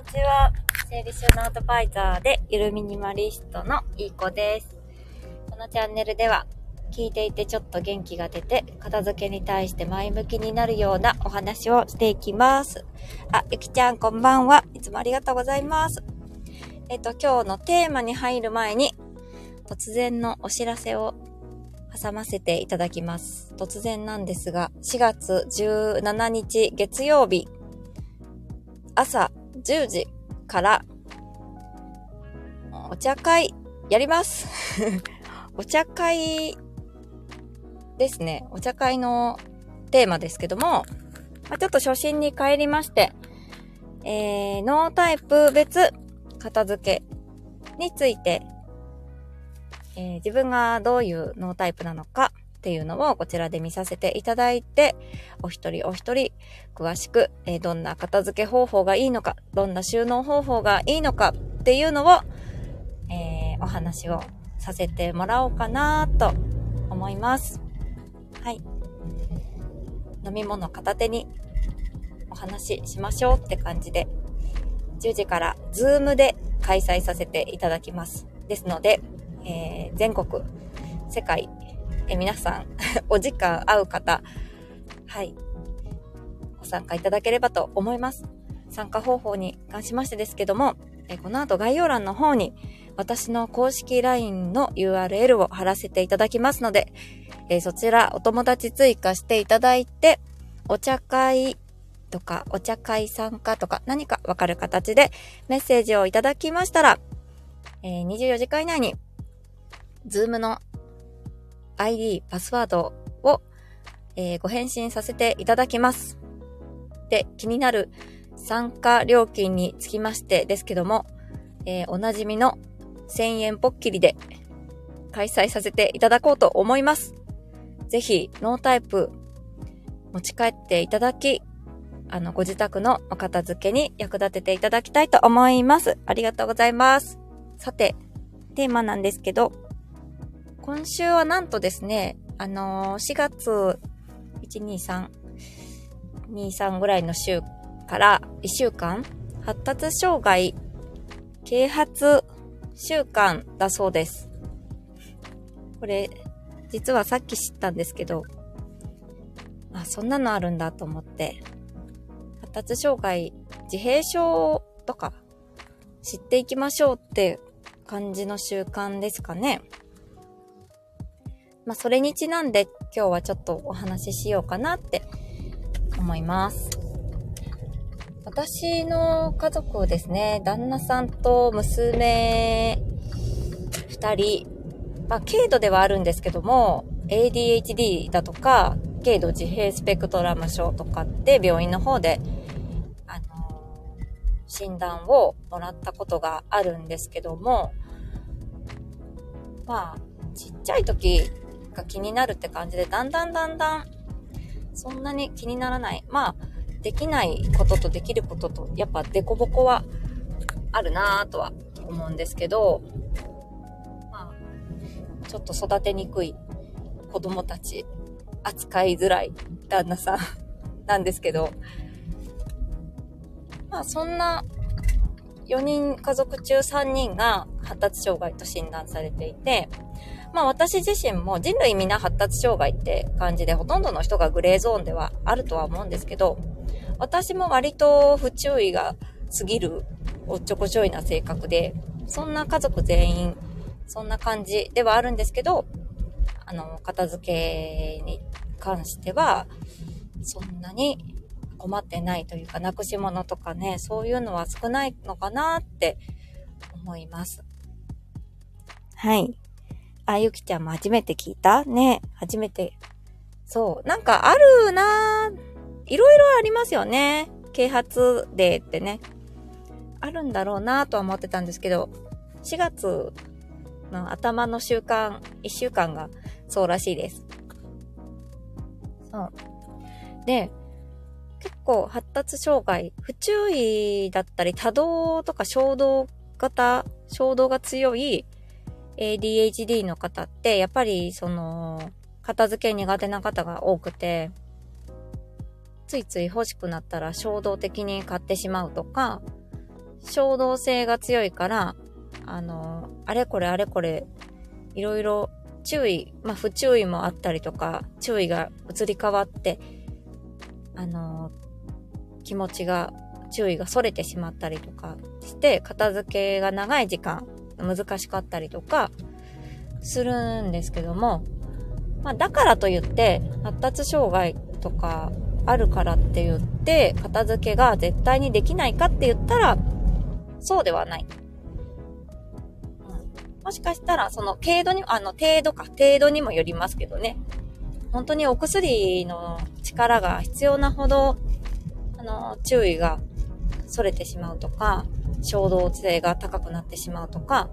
こんにちは。整理収納アドバイザーで、ゆるミニマリストのいい子です。このチャンネルでは、聞いていてちょっと元気が出て、片付けに対して前向きになるようなお話をしていきます。あ、ゆきちゃんこんばんは。いつもありがとうございます。えっと、今日のテーマに入る前に、突然のお知らせを挟ませていただきます。突然なんですが、4月17日月曜日、朝10時から、お茶会やります。お茶会ですね。お茶会のテーマですけども、まあ、ちょっと初心に帰りまして、えー、ノータイプ別片付けについて、えー自分がどういうノータイプなのかっていうのをこちらで見させていただいて、お一人お一人詳しく、えーどんな片付け方法がいいのか、どんな収納方法がいいのかっていうのを、えーお話をさせてもらおうかなと思います。はい。飲み物片手にお話ししましょうって感じで、10時からズームで開催させていただきます。ですので、えー全国、世界、え皆さん、お時間合う方、はい、ご参加いただければと思います。参加方法に関しましてですけども、えこの後概要欄の方に私の公式 LINE の URL を貼らせていただきますので、えそちらお友達追加していただいて、お茶会とかお茶会参加とか何かわかる形でメッセージをいただきましたら、え24時間以内に、 Zoom の ID、パスワードを、えーご返信させていただきます。で、気になる参加料金につきましてですけども、えーおなじみの1000円ぽっきりで開催させていただこうと思います。ぜひ、ノータイプ持ち帰っていただき、あの、ご自宅のお片付けに役立てていただきたいと思います。ありがとうございます。さて、テーマなんですけど、今週はなんとですね、あのー4月1、2、3、2、3ぐらいの週から1週間、発達障害啓発週間だそうです。これ、実はさっき知ったんですけど、あ、そんなのあるんだと思って、発達障害自閉症とか知っていきましょうって感じの習慣ですかね。まあ、それにちなんで今日はちょっとお話ししようかなって思います。私の家族ですね、旦那さんと娘二人、まあ、軽度ではあるんですけども、ADHD だとか、軽度自閉スペクトラム症とかって病院の方で、あの診断をもらったことがあるんですけども、まあ、ちっちゃい時が気になるって感じで、だんだんだんだん、そんなに気にならない。まあ、できないこととできることと、やっぱデコボコはあるなぁとは思うんですけど、まあ、ちょっと育てにくい子供たち、扱いづらい旦那さん なんですけど、まあそんな4人家族中3人が発達障害と診断されていて、まあ私自身も人類皆発達障害って感じでほとんどの人がグレーゾーンではあるとは思うんですけど、私も割と不注意が過ぎるおっちょこちょいな性格で、そんな家族全員そんな感じではあるんですけど、あの、片付けに関しては、そんなに困ってないというか、なくし物とかね、そういうのは少ないのかなって思います。はい。あ、ゆきちゃんも初めて聞いた？ね、初めて。そう。なんかあるなぁいろいろありますよね。啓発デーってね。あるんだろうなぁとは思ってたんですけど、4月の頭の週間、1週間がそうらしいです。そう。で、結構発達障害、不注意だったり多動とか衝動型、衝動が強い ADHD の方って、やっぱりその、片付け苦手な方が多くて、ついつい欲しくなったら衝動的に買ってしまうとか、衝動性が強いから、あの、あれこれあれこれ、いろいろ注意、まあ不注意もあったりとか、注意が移り変わって、あの、気持ちが、注意が逸れてしまったりとかして、片付けが長い時間、難しかったりとか、するんですけども、まあだからといって、発達障害とかあるからって言って、片付けが絶対にできないかって言ったら、そうではない。もしかしたら、その程度に、あの、程度か、程度にもよりますけどね。本当にお薬の力が必要なほど、あの、注意が逸れてしまうとか、衝動性が高くなってしまうとか、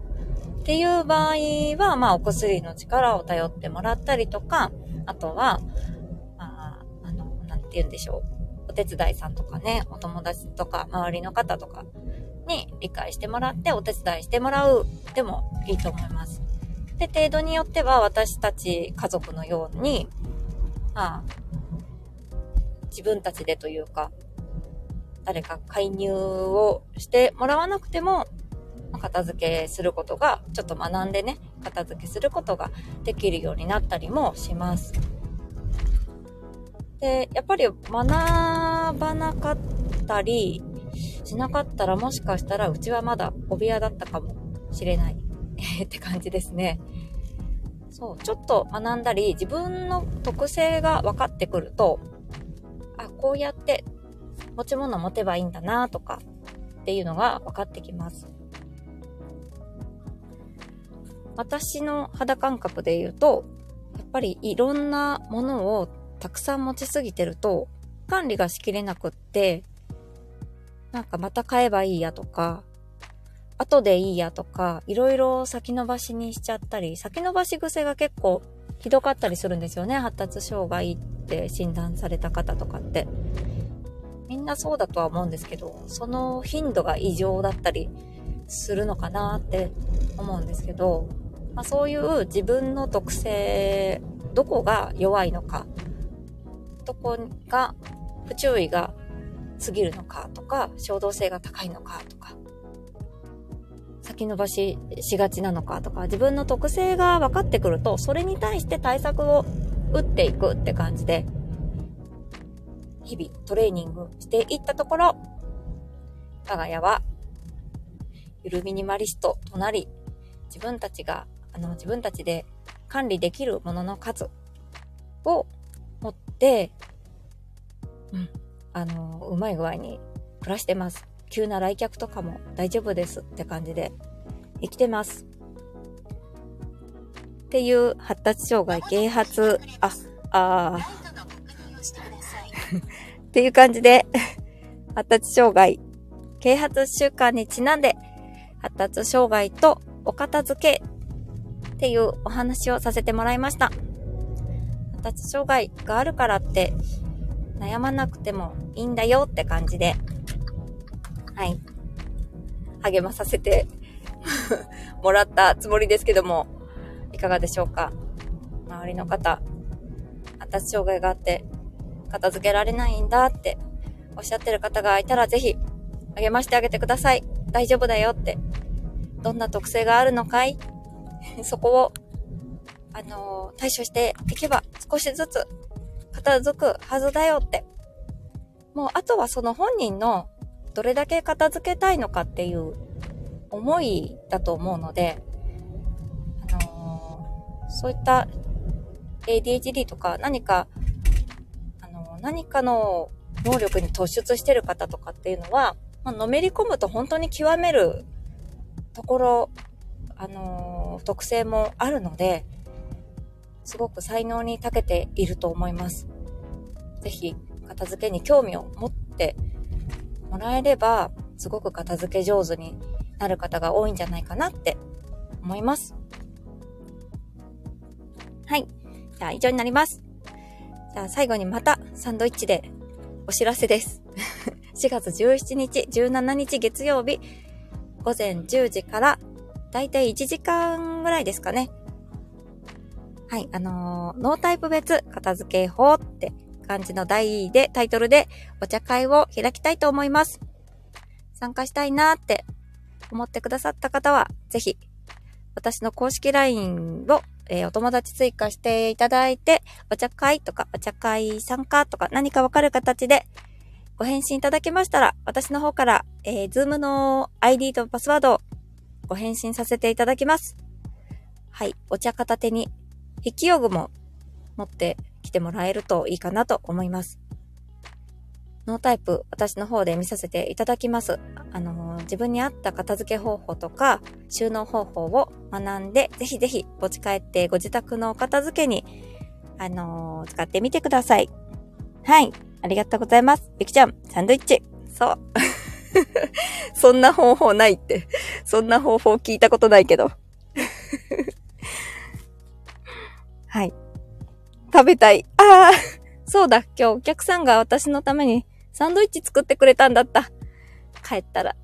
っていう場合は、まあ、お薬の力を頼ってもらったりとか、あとは、まああの、なんて言うんでしょう。お手伝いさんとかね、お友達とか、周りの方とかに理解してもらってお手伝いしてもらうでもいいと思います。で、程度によっては私たち家族のように、まあ、自分たちでというか、誰か介入をしてもらわなくても、片付けすることが、ちょっと学んでね、片付けすることができるようになったりもします。で、やっぱり学ばなかったりしなかったらもしかしたらうちはまだお部屋だったかもしれない って感じですね。そう、ちょっと学んだり自分の特性が分かってくると、あ、こうやって持ち物持てばいいんだなとかっていうのが分かってきます。私の肌感覚で言うと、やっぱりいろんなものをたくさん持ちすぎてると、管理がしきれなくって、なんかまた買えばいいやとか、後でいいやとか、いろいろ先延ばしにしちゃったり、先延ばし癖が結構ひどかったりするんですよね。発達障害って診断された方とかって。なそうだとは思うんですけど、その頻度が異常だったりするのかなって思うんですけど、まあ、そういう自分の特性、どこが弱いのか、どこが不注意が過ぎるのかとか、衝動性が高いのかとか、先延ばししがちなのかとか、自分の特性が分かってくると、それに対して対策を打っていくって感じで、日々トレーニングしていったところ、我が家は、ゆるミニマリストとなり、自分たちが、あの、自分たちで管理できるものの数を持って、うん、あの、うまい具合に暮らしてます。急な来客とかも大丈夫ですって感じで生きてます。っていう発達障害啓発、あ、あっていう感じで、発達障害、啓発習慣にちなんで、発達障害とお片付けっていうお話をさせてもらいました。発達障害があるからって悩まなくてもいいんだよって感じで、はい。励まさせてもらったつもりですけども、いかがでしょうか？周りの方、発達障害があって片付けられないんだっておっしゃってる方がいたらぜひ励ましてあげてください。大丈夫だよって。どんな特性があるのかい？そこを、あのー、対処していけば少しずつ片付くはずだよって。もうあとはその本人のどれだけ片付けたいのかっていう思いだと思うので、あのー、そういった ADHD とか何か何かの能力に突出してる方とかっていうのは、まあのめり込むと本当に極めるところ、あのー、特性もあるので、すごく才能に長けていると思います。ぜひ、片付けに興味を持ってもらえれば、すごく片付け上手になる方が多いんじゃないかなって思います。はい。じゃあ以上になります。じゃあ最後にまたサンドイッチでお知らせです。4月17日、17日月曜日、午前10時から、だいたい1時間ぐらいですかね。はい、あのー、ノータイプ別片付け法って感じの題で、タイトルでお茶会を開きたいと思います。参加したいなって思ってくださった方は、ぜひ、私の公式 LINE を、えー、お友達追加していただいて、お茶会とか、お茶会参加とか、何かわかる形で、ご返信いただけましたら、私の方から、えー、ズームの ID とパスワードをご返信させていただきます。はい。お茶片手に、筆記用具も持ってきてもらえるといいかなと思います。ノータイプ、私の方で見させていただきます。あの、自分に合った片付け方法とか、収納方法を学んで、ぜひぜひ持ち帰ってご自宅のお片付けに、あの、使ってみてください。はい。ありがとうございます。ゆきちゃん、サンドイッチ。そう。そんな方法ないって。そんな方法聞いたことないけど。はい。食べたい。ああ、そうだ。今日お客さんが私のためにサンドイッチ作ってくれたんだった。帰ったら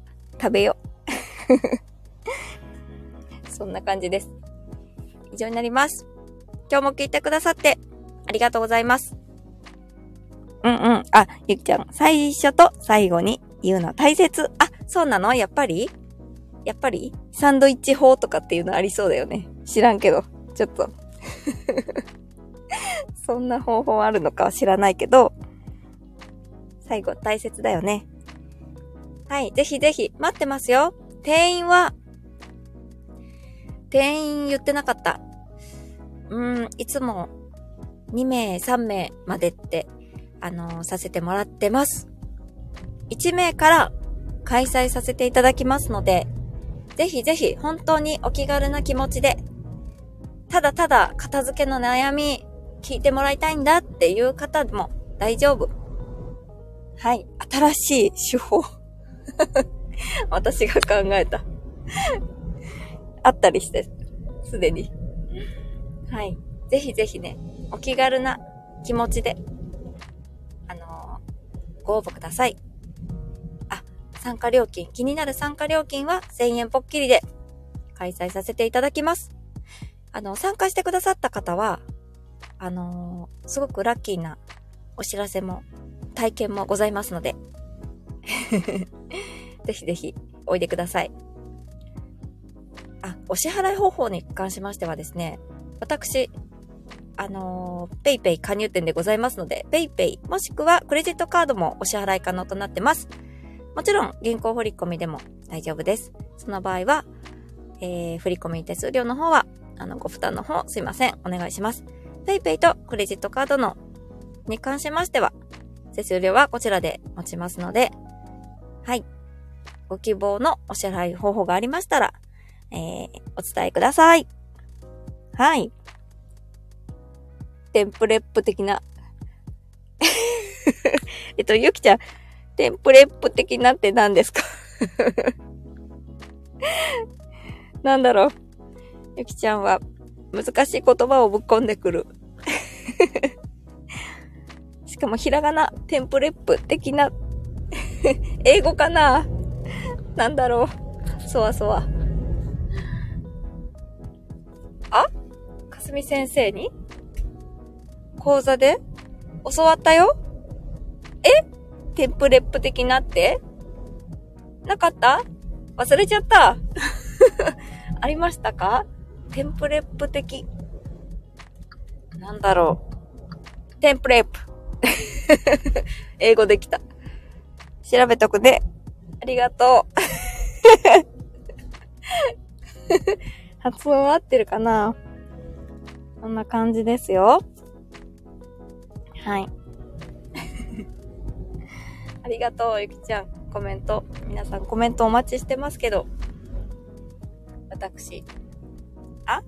食べよう。そんな感じです。以上になります。今日も聞いてくださってありがとうございます。うんうん。あ、ゆきちゃん、最初と最後に言うの大切。あ、そうなの？やっぱり？やっぱり？サンドイッチ法とかっていうのありそうだよね。知らんけど。ちょっと そんな方法あるのかは知らないけど、最後大切だよね。はい、ぜひぜひ待ってますよ。店員は、店員言ってなかった。うん、いつも2名、3名までって、あのー、させてもらってます。1名から開催させていただきますので、ぜひぜひ本当にお気軽な気持ちで、ただただ片付けの悩み聞いてもらいたいんだっていう方も大丈夫。はい。新しい手法。私が考えた。あったりして、すでに。はい。ぜひぜひね、お気軽な気持ちで、あのー、ご応募ください。あ、参加料金、気になる参加料金は1000円ぽっきりで開催させていただきます。あの、参加してくださった方は、あのー、すごくラッキーなお知らせも体験もございますので ぜひぜひおいでください。あ、お支払い方法に関しましてはですね、私、あのー、 PayPay 加入店でございますので、 PayPay もしくはクレジットカードもお支払い可能となってます。もちろん、銀行振込でも大丈夫です。その場合は、えー、振込手数料の方は、あの、ご負担の方、すいません。お願いします。 PayPay とクレジットカードの、に関しましては、手数料はこちらで持ちますので、はい。ご希望のお支払い方法がありましたら、えー、お伝えください。はい。テンプレップ的な。えっと、ゆきちゃん、テンプレップ的なって何ですか？なんだろう。ゆきちゃんは難しい言葉をぶっ込んでくる。しかもひらがな、テンプレップ的な 英語かな？なんだろう？そわそわ。あ？かすみ先生に？講座で教わったよ？え？テンプレップ的なって？なかった？忘れちゃった？ありましたか？テンプレップ的。なんだろう？テンプレップ。英語できた。調べとくね。ありがとう。発音合ってるかな？こんな感じですよ。はい。ありがとう、ゆきちゃん。コメント。皆さんコメントお待ちしてますけど。私。あ？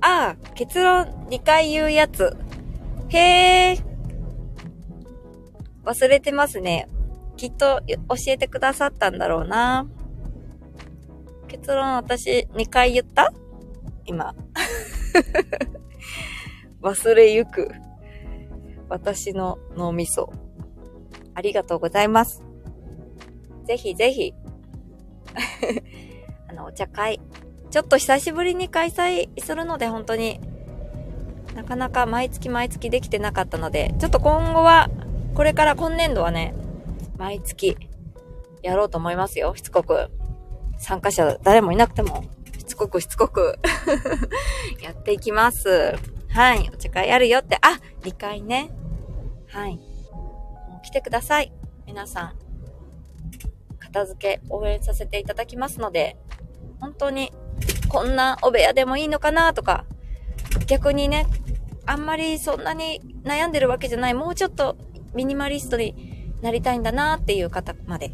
ああ、結論2回言うやつ。へえ。忘れてますね。きっと教えてくださったんだろうな。結論私2回言った？今。忘れゆく。私の脳みそ。ありがとうございます。ぜひぜひ。あの、お茶会。ちょっと久しぶりに開催するので、本当に、なかなか毎月毎月できてなかったので、ちょっと今後はこれから今年度はね、毎月やろうと思いますよ。しつこく。参加者誰もいなくても、しつこくしつこく やっていきます。はい。お茶会あるよって、あ !2 回ね。はい。もう来てください。皆さん。片付け応援させていただきますので、本当にこんなお部屋でもいいのかなとか、逆にね、あんまりそんなに悩んでるわけじゃない、もうちょっとミニマリストになりたいんだなっていう方まで。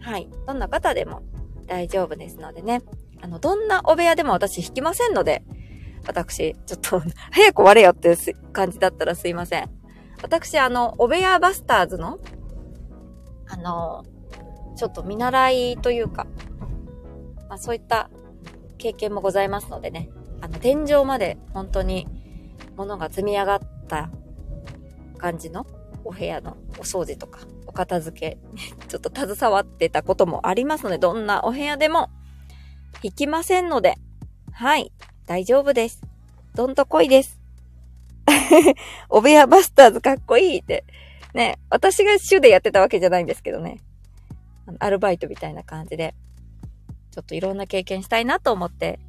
はい。どんな方でも大丈夫ですのでね。あの、どんなお部屋でも私引きませんので、私、ちょっと早く終われよっていう感じだったらすいません。私、あの、お部屋バスターズの、あの、ちょっと見習いというか、まあそういった経験もございますのでね、あの、天井まで本当に物が積み上がった感じのお部屋のお掃除とか、お片付け、ちょっと携わってたこともありますので、どんなお部屋でも引きませんので、はい、大丈夫です。どんとこいです。お部屋バスターズかっこいいって。ね、私が主でやってたわけじゃないんですけどね。アルバイトみたいな感じで、ちょっといろんな経験したいなと思って、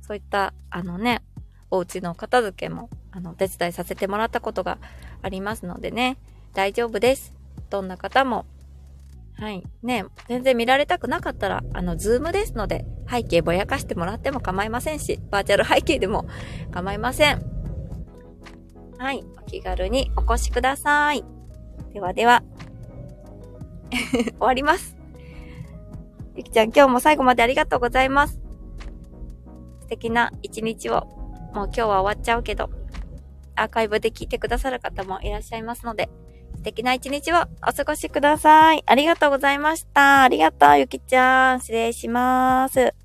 そういった、あのね、お家の片付けも、あの、お手伝いさせてもらったことがありますのでね、大丈夫です。どんな方も。はい。ね、全然見られたくなかったら、あの、ズームですので、背景ぼやかしてもらっても構いませんし、バーチャル背景でも構いません。はい。お気軽にお越しください。ではでは、終わります。ゆきちゃん、今日も最後までありがとうございます。素敵な一日を、もう今日は終わっちゃうけど、アーカイブで聞いてくださる方もいらっしゃいますので、素敵な一日をお過ごしください。ありがとうございました。ありがとう、ゆきちゃん。失礼します。